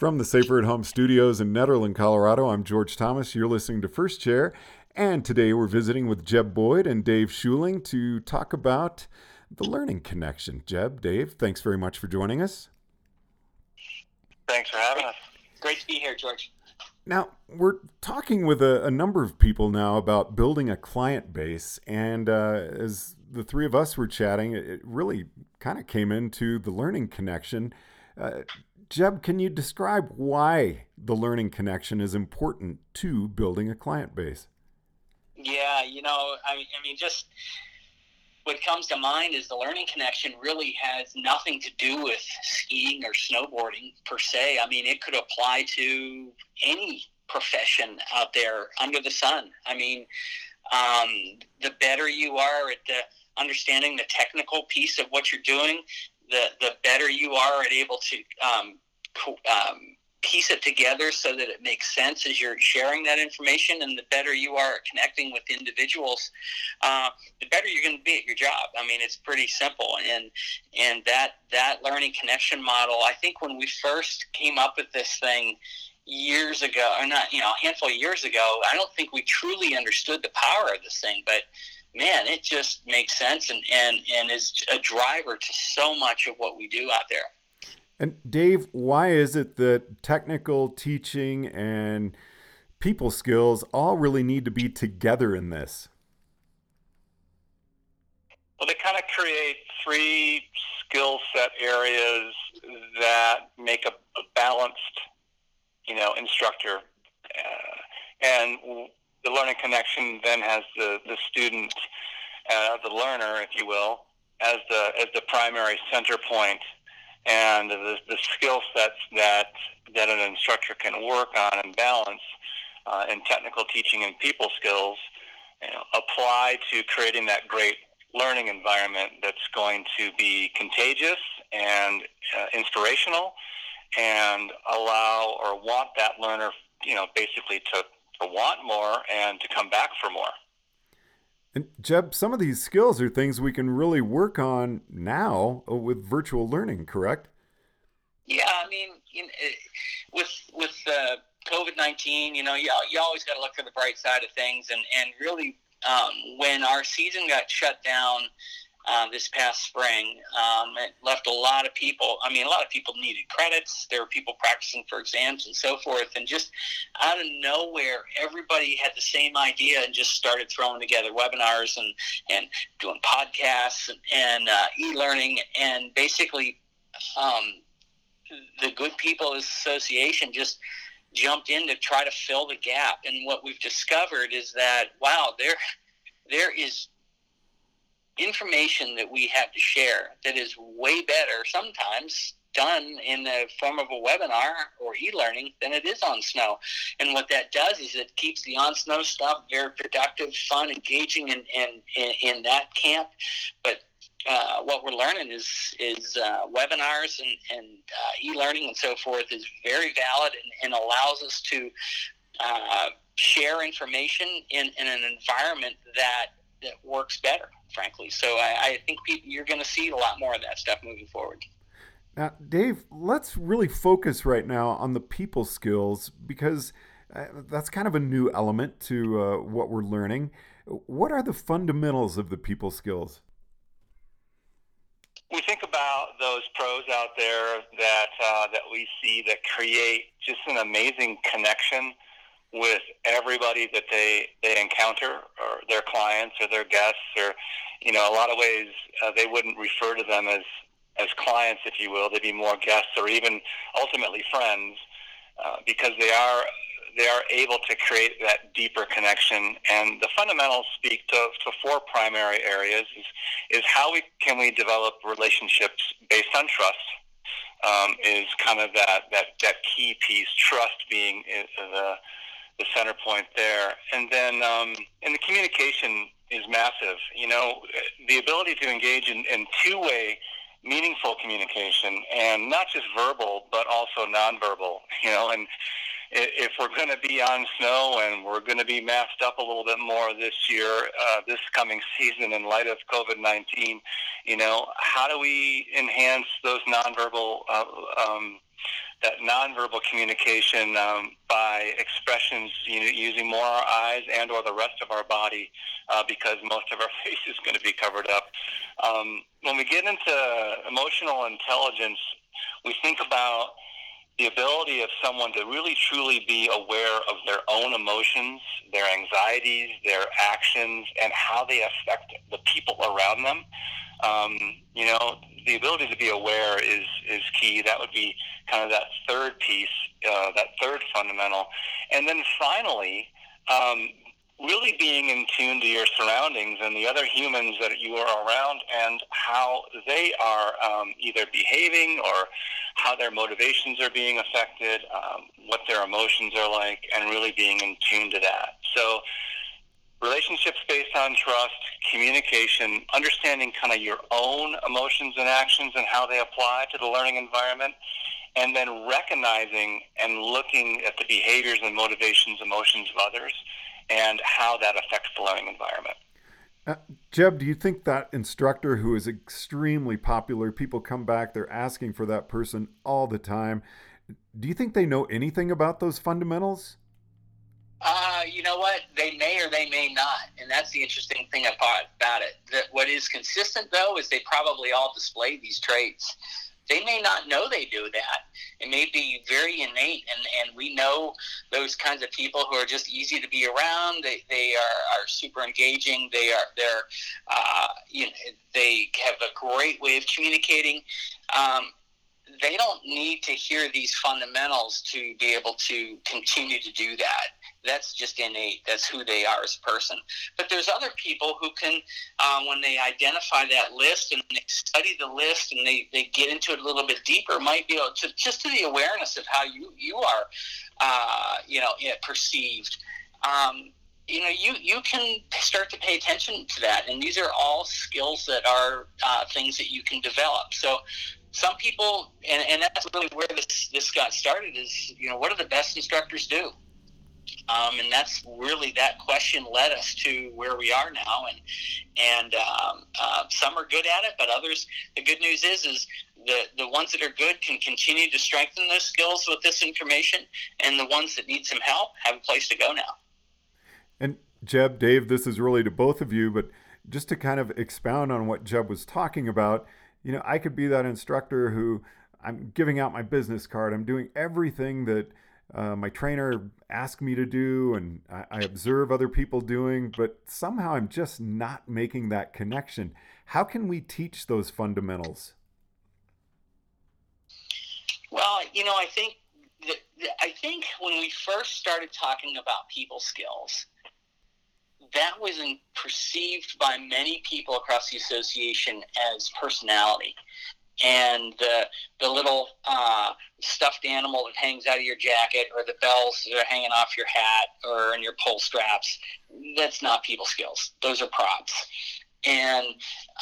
From the Safer at Home studios in Nederland, Colorado, I'm George Thomas. You're listening to First Chair. And today we're visiting with Jeb Boyd and Dave Schuling to talk about the Learning Connection. Jeb, Dave, thanks very much for joining us. Thanks for having us. Great to be here, George. Now, we're talking with a, a number of people now about building a client base. And uh, as the three of us were chatting, it really kind of came into the Learning Connection. Uh, Jeb, can you describe why the learning connection is important to building a client base? Yeah, you know, I, I mean, just what comes to mind is the learning connection really has nothing to do with skiing or snowboarding per se. I mean, it could apply to any profession out there under the sun. I mean, um, the better you are at the understanding the technical piece of what you're doing, the the better you are at able to um, um, piece it together so that it makes sense as you're sharing that information and the better you are at connecting with individuals uh, the better you're going to be at your job. I mean it's pretty simple and and that that learning connection model i think when we first came up with this thing years ago or not you know a handful of years ago i don't think we truly understood the power of this thing but man, it just makes sense and, and, and is a driver to so much of what we do out there. And Dave, why is it that technical teaching and people skills all really need to be together in this? Well, they kind of create three skill set areas that make a, a balanced, you know, instructor. Uh, and the learning connection then has the, the student, uh, the learner, if you will, as the as the primary center point, and the, the skill sets that that an instructor can work on and balance uh, in technical teaching and people skills you know, apply to creating that great learning environment that's going to be contagious and uh, inspirational and allow or want that learner you know basically to to want more and to come back for more. And Jeb, some of these skills are things we can really work on now with virtual learning, correct? Yeah, I mean, you know, with with uh, COVID nineteen, you know, you, you always got to look for the bright side of things, and and really, um, when our season got shut down uh, this past spring. Um, it left a lot of people. I mean, a lot of people needed credits. There were people practicing for exams and so forth. And just out of nowhere, everybody had the same idea and just started throwing together webinars and, and doing podcasts and, and uh, e-learning. And basically, um, the Good People Association just jumped in to try to fill the gap. And what we've discovered is that, wow, there there is information that we have to share that is way better sometimes done in the form of a webinar or e-learning than it is on snow. And what that does is it keeps the on snow stuff very productive, fun, engaging in, in, in, in that camp. But uh, what we're learning is is uh, webinars and, and uh, e-learning and so forth is very valid and, and allows us to uh, share information in, in an environment that that works better, frankly. So I, I think people, you're going to see a lot more of that stuff moving forward. Now, Dave, let's really focus right now on the people skills because uh, that's kind of a new element to uh, what we're learning. What are the fundamentals of the people skills? We think about those pros out there that uh, that we see that create just an amazing connection with everybody that they they encounter or their clients or their guests or you know a lot of ways uh, they wouldn't refer to them as as clients if you will. They'd be more guests or even ultimately friends uh, because they are they are able to create that deeper connection. And the fundamentals speak to, to four primary areas is, is how we can we develop relationships based on trust um, is kind of that, that, that key piece. Trust being uh, the the center point there. And then, um, and the communication is massive. You know, the ability to engage in, in two way, meaningful communication, and not just verbal, but also nonverbal. You know, and if we're going to be on snow and we're going to be masked up a little bit more this year, uh, this coming season in light of COVID 19, you know, how do we enhance those nonverbal uh, um, that nonverbal communication um, by expressions you know, using more our eyes and or the rest of our body uh, because most of our face is going to be covered up. Um, when we get into emotional intelligence, we think about the ability of someone to really truly be aware of their own emotions, their anxieties, their actions, and how they affect the people around them. Um, you know, the ability to be aware is is key. That would be kind of that third piece, uh, that third fundamental, and then finally, um, really being in tune to your surroundings and the other humans that you are around and how they are um, either behaving or how their motivations are being affected, um, what their emotions are like, and really being in tune to that. So, relationships based on trust, communication, understanding kind of your own emotions and actions and how they apply to the learning environment, and then recognizing and looking at the behaviors and motivations, emotions of others and how that affects the learning environment. Uh, Jeb, do you think that instructor who is extremely popular, people come back, they're asking for that person all the time. Do you think they know anything about those fundamentals? Uh, you know what? They may or they may not, and that's the interesting thing about it. That what is consistent though is they probably all display these traits they may not know they do that. It may be very innate, and, and we know those kinds of people who are just easy to be around. They, they are, are super engaging. They are they're uh, you know they have a great way of communicating. Um, they don't need to hear these fundamentals to be able to continue to do that that's just innate. That's who they are as a person. But there's other people who can, um, when they identify that list and they study the list and they, they get into it a little bit deeper, might be able to just to the awareness of how you you are, uh, you know, perceived. Um, you know, you, you can start to pay attention to that. And these are all skills that are uh, things that you can develop. So some people, and, and that's really where this, this got started is, you know, what do the best instructors do? Um, and that's really that question led us to where we are now. And and um, uh, some are good at it, but others. The good news is is the the ones that are good can continue to strengthen those skills with this information, and the ones that need some help have a place to go now. And Jeb, Dave, this is really to both of you, but just to kind of expound on what Jeb was talking about, you know, I could be that instructor who I'm giving out my business card. I'm doing everything that uh, my trainer asks me to do and I, I observe other people doing, but somehow I'm just not making that connection. How can we teach those fundamentals? Well, you know, I think I think when we first started talking about people skills, that was perceived by many people across the association as personality and the the little uh, stuffed animal that hangs out of your jacket, or the bells that are hanging off your hat or in your pull straps. That's not people skills. Those are props. And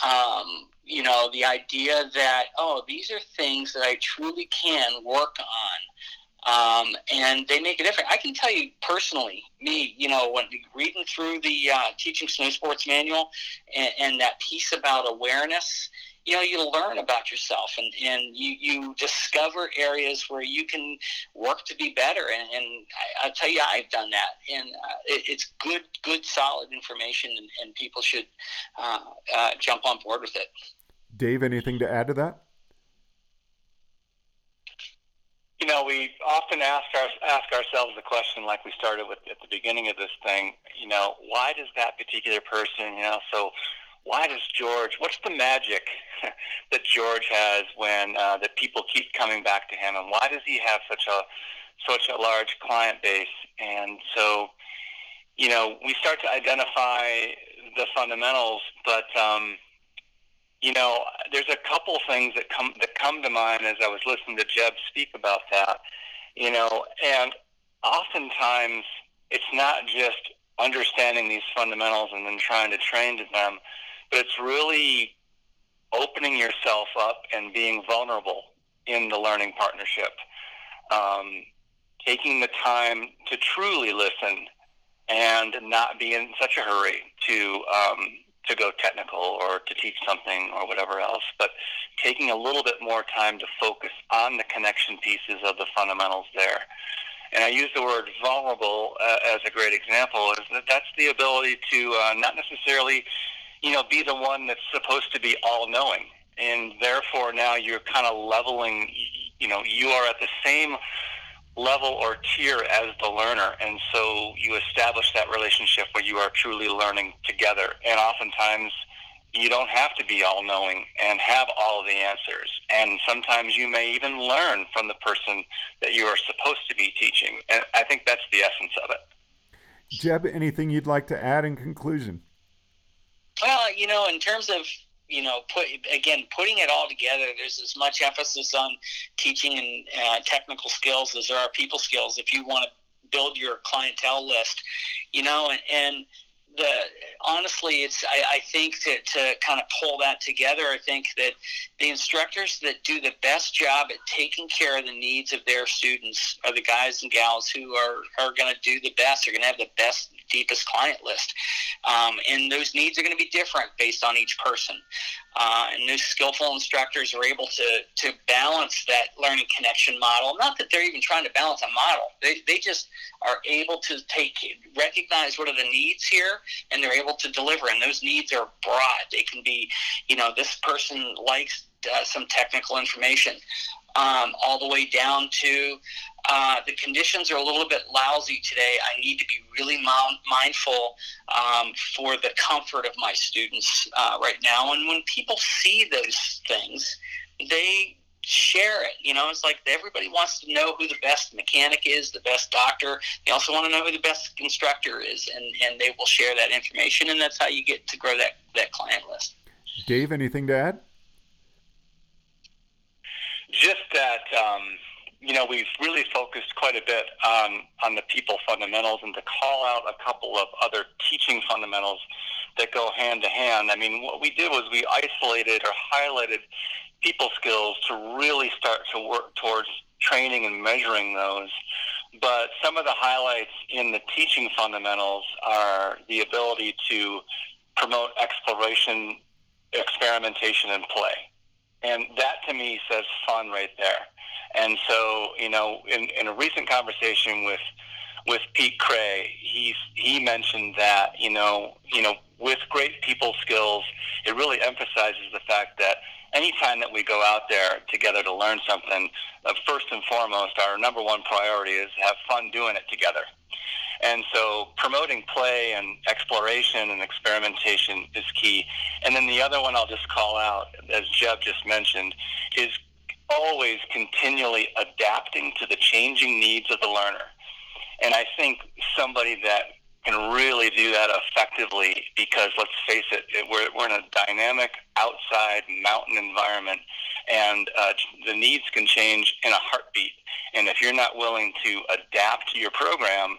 um, you know the idea that oh, these are things that I truly can work on. Um, and they make a difference. I can tell you personally, me, you know, when reading through the uh, Teaching Snow Sports Manual and, and that piece about awareness, you know you learn about yourself and, and you, you discover areas where you can work to be better. And, and I, will tell you I've done that. And uh, it, it's good good solid information and, and people should uh, uh, jump on board with it. Dave anything to add to that you know, we often ask our, ask ourselves the question, like we started with at the beginning of this thing. You know, why does that particular person, you know, so why does George? What's the magic that George has when uh, that people keep coming back to him, and why does he have such a such a large client base? And so, you know, we start to identify the fundamentals, but um, you know, there's a couple things that come that come to mind as I was listening to Jeb speak about that. You know, and oftentimes it's not just understanding these fundamentals and then trying to train to them but it's really opening yourself up and being vulnerable in the learning partnership. Um, taking the time to truly listen and not be in such a hurry to um, to go technical or to teach something or whatever else, but taking a little bit more time to focus on the connection pieces of the fundamentals there. And I use the word vulnerable uh, as a great example. Is that that's the ability to uh, not necessarily, you know, be the one that's supposed to be all knowing, and therefore now you're kind of leveling. You know, you are at the same level or tier as the learner. And so you establish that relationship where you are truly learning together. And oftentimes you don't have to be all knowing and have all the answers. And sometimes you may even learn from the person that you are supposed to be teaching. And I think that's the essence of it. Jeb, anything you'd like to add in conclusion? Well, you know, in terms of you know, put again putting it all together. There's as much emphasis on teaching and uh, technical skills as there are people skills. If you want to build your clientele list, you know, and, and the honestly, it's I, I think that to kind of pull that together, I think that the instructors that do the best job at taking care of the needs of their students are the guys and gals who are are going to do the best. Are going to have the best deepest client list. Um, and those needs are going to be different based on each person. Uh, and those skillful instructors are able to, to balance that learning connection model. Not that they're even trying to balance a model, they, they just are able to take recognize what are the needs here and they're able to deliver. And those needs are broad. They can be, you know, this person likes uh, some technical information um, all the way down to uh, the conditions are a little bit lousy today. I need to be really mindful um, for the comfort of my students uh, right now. And when people see those things, they share it. You know, it's like everybody wants to know who the best mechanic is, the best doctor. They also want to know who the best instructor is, and, and they will share that information. And that's how you get to grow that, that client list. Dave, anything to add? Just that, um, you know, we've really focused quite a bit on, on the people fundamentals and to call out a couple of other teaching fundamentals that go hand to hand. I mean, what we did was we isolated or highlighted people skills to really start to work towards training and measuring those. But some of the highlights in the teaching fundamentals are the ability to promote exploration, experimentation, and play. And that to me says fun right there. And so, you know, in, in a recent conversation with with Pete Cray, he he mentioned that you know you know with great people skills, it really emphasizes the fact that anytime that we go out there together to learn something, uh, first and foremost, our number one priority is have fun doing it together. And so promoting play and exploration and experimentation is key. And then the other one I'll just call out, as Jeb just mentioned, is always continually adapting to the changing needs of the learner. And I think somebody that can really do that effectively because let's face it, it we're, we're in a dynamic outside mountain environment and uh, the needs can change in a heartbeat. And if you're not willing to adapt your program,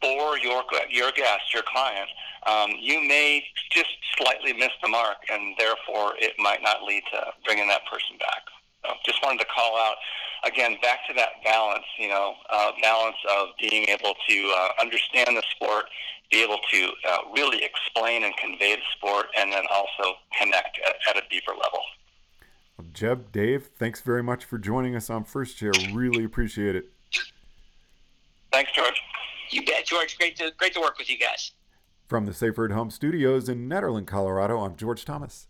for your your guest, your client, um, you may just slightly miss the mark, and therefore it might not lead to bringing that person back. So just wanted to call out again back to that balance. You know, uh, balance of being able to uh, understand the sport, be able to uh, really explain and convey the sport, and then also connect at, at a deeper level. Jeb, Dave, thanks very much for joining us on First Chair. Really appreciate it. Thanks, George. You bet, George. Great to great to work with you guys. From the Safer at Home studios in Nederland, Colorado, I'm George Thomas.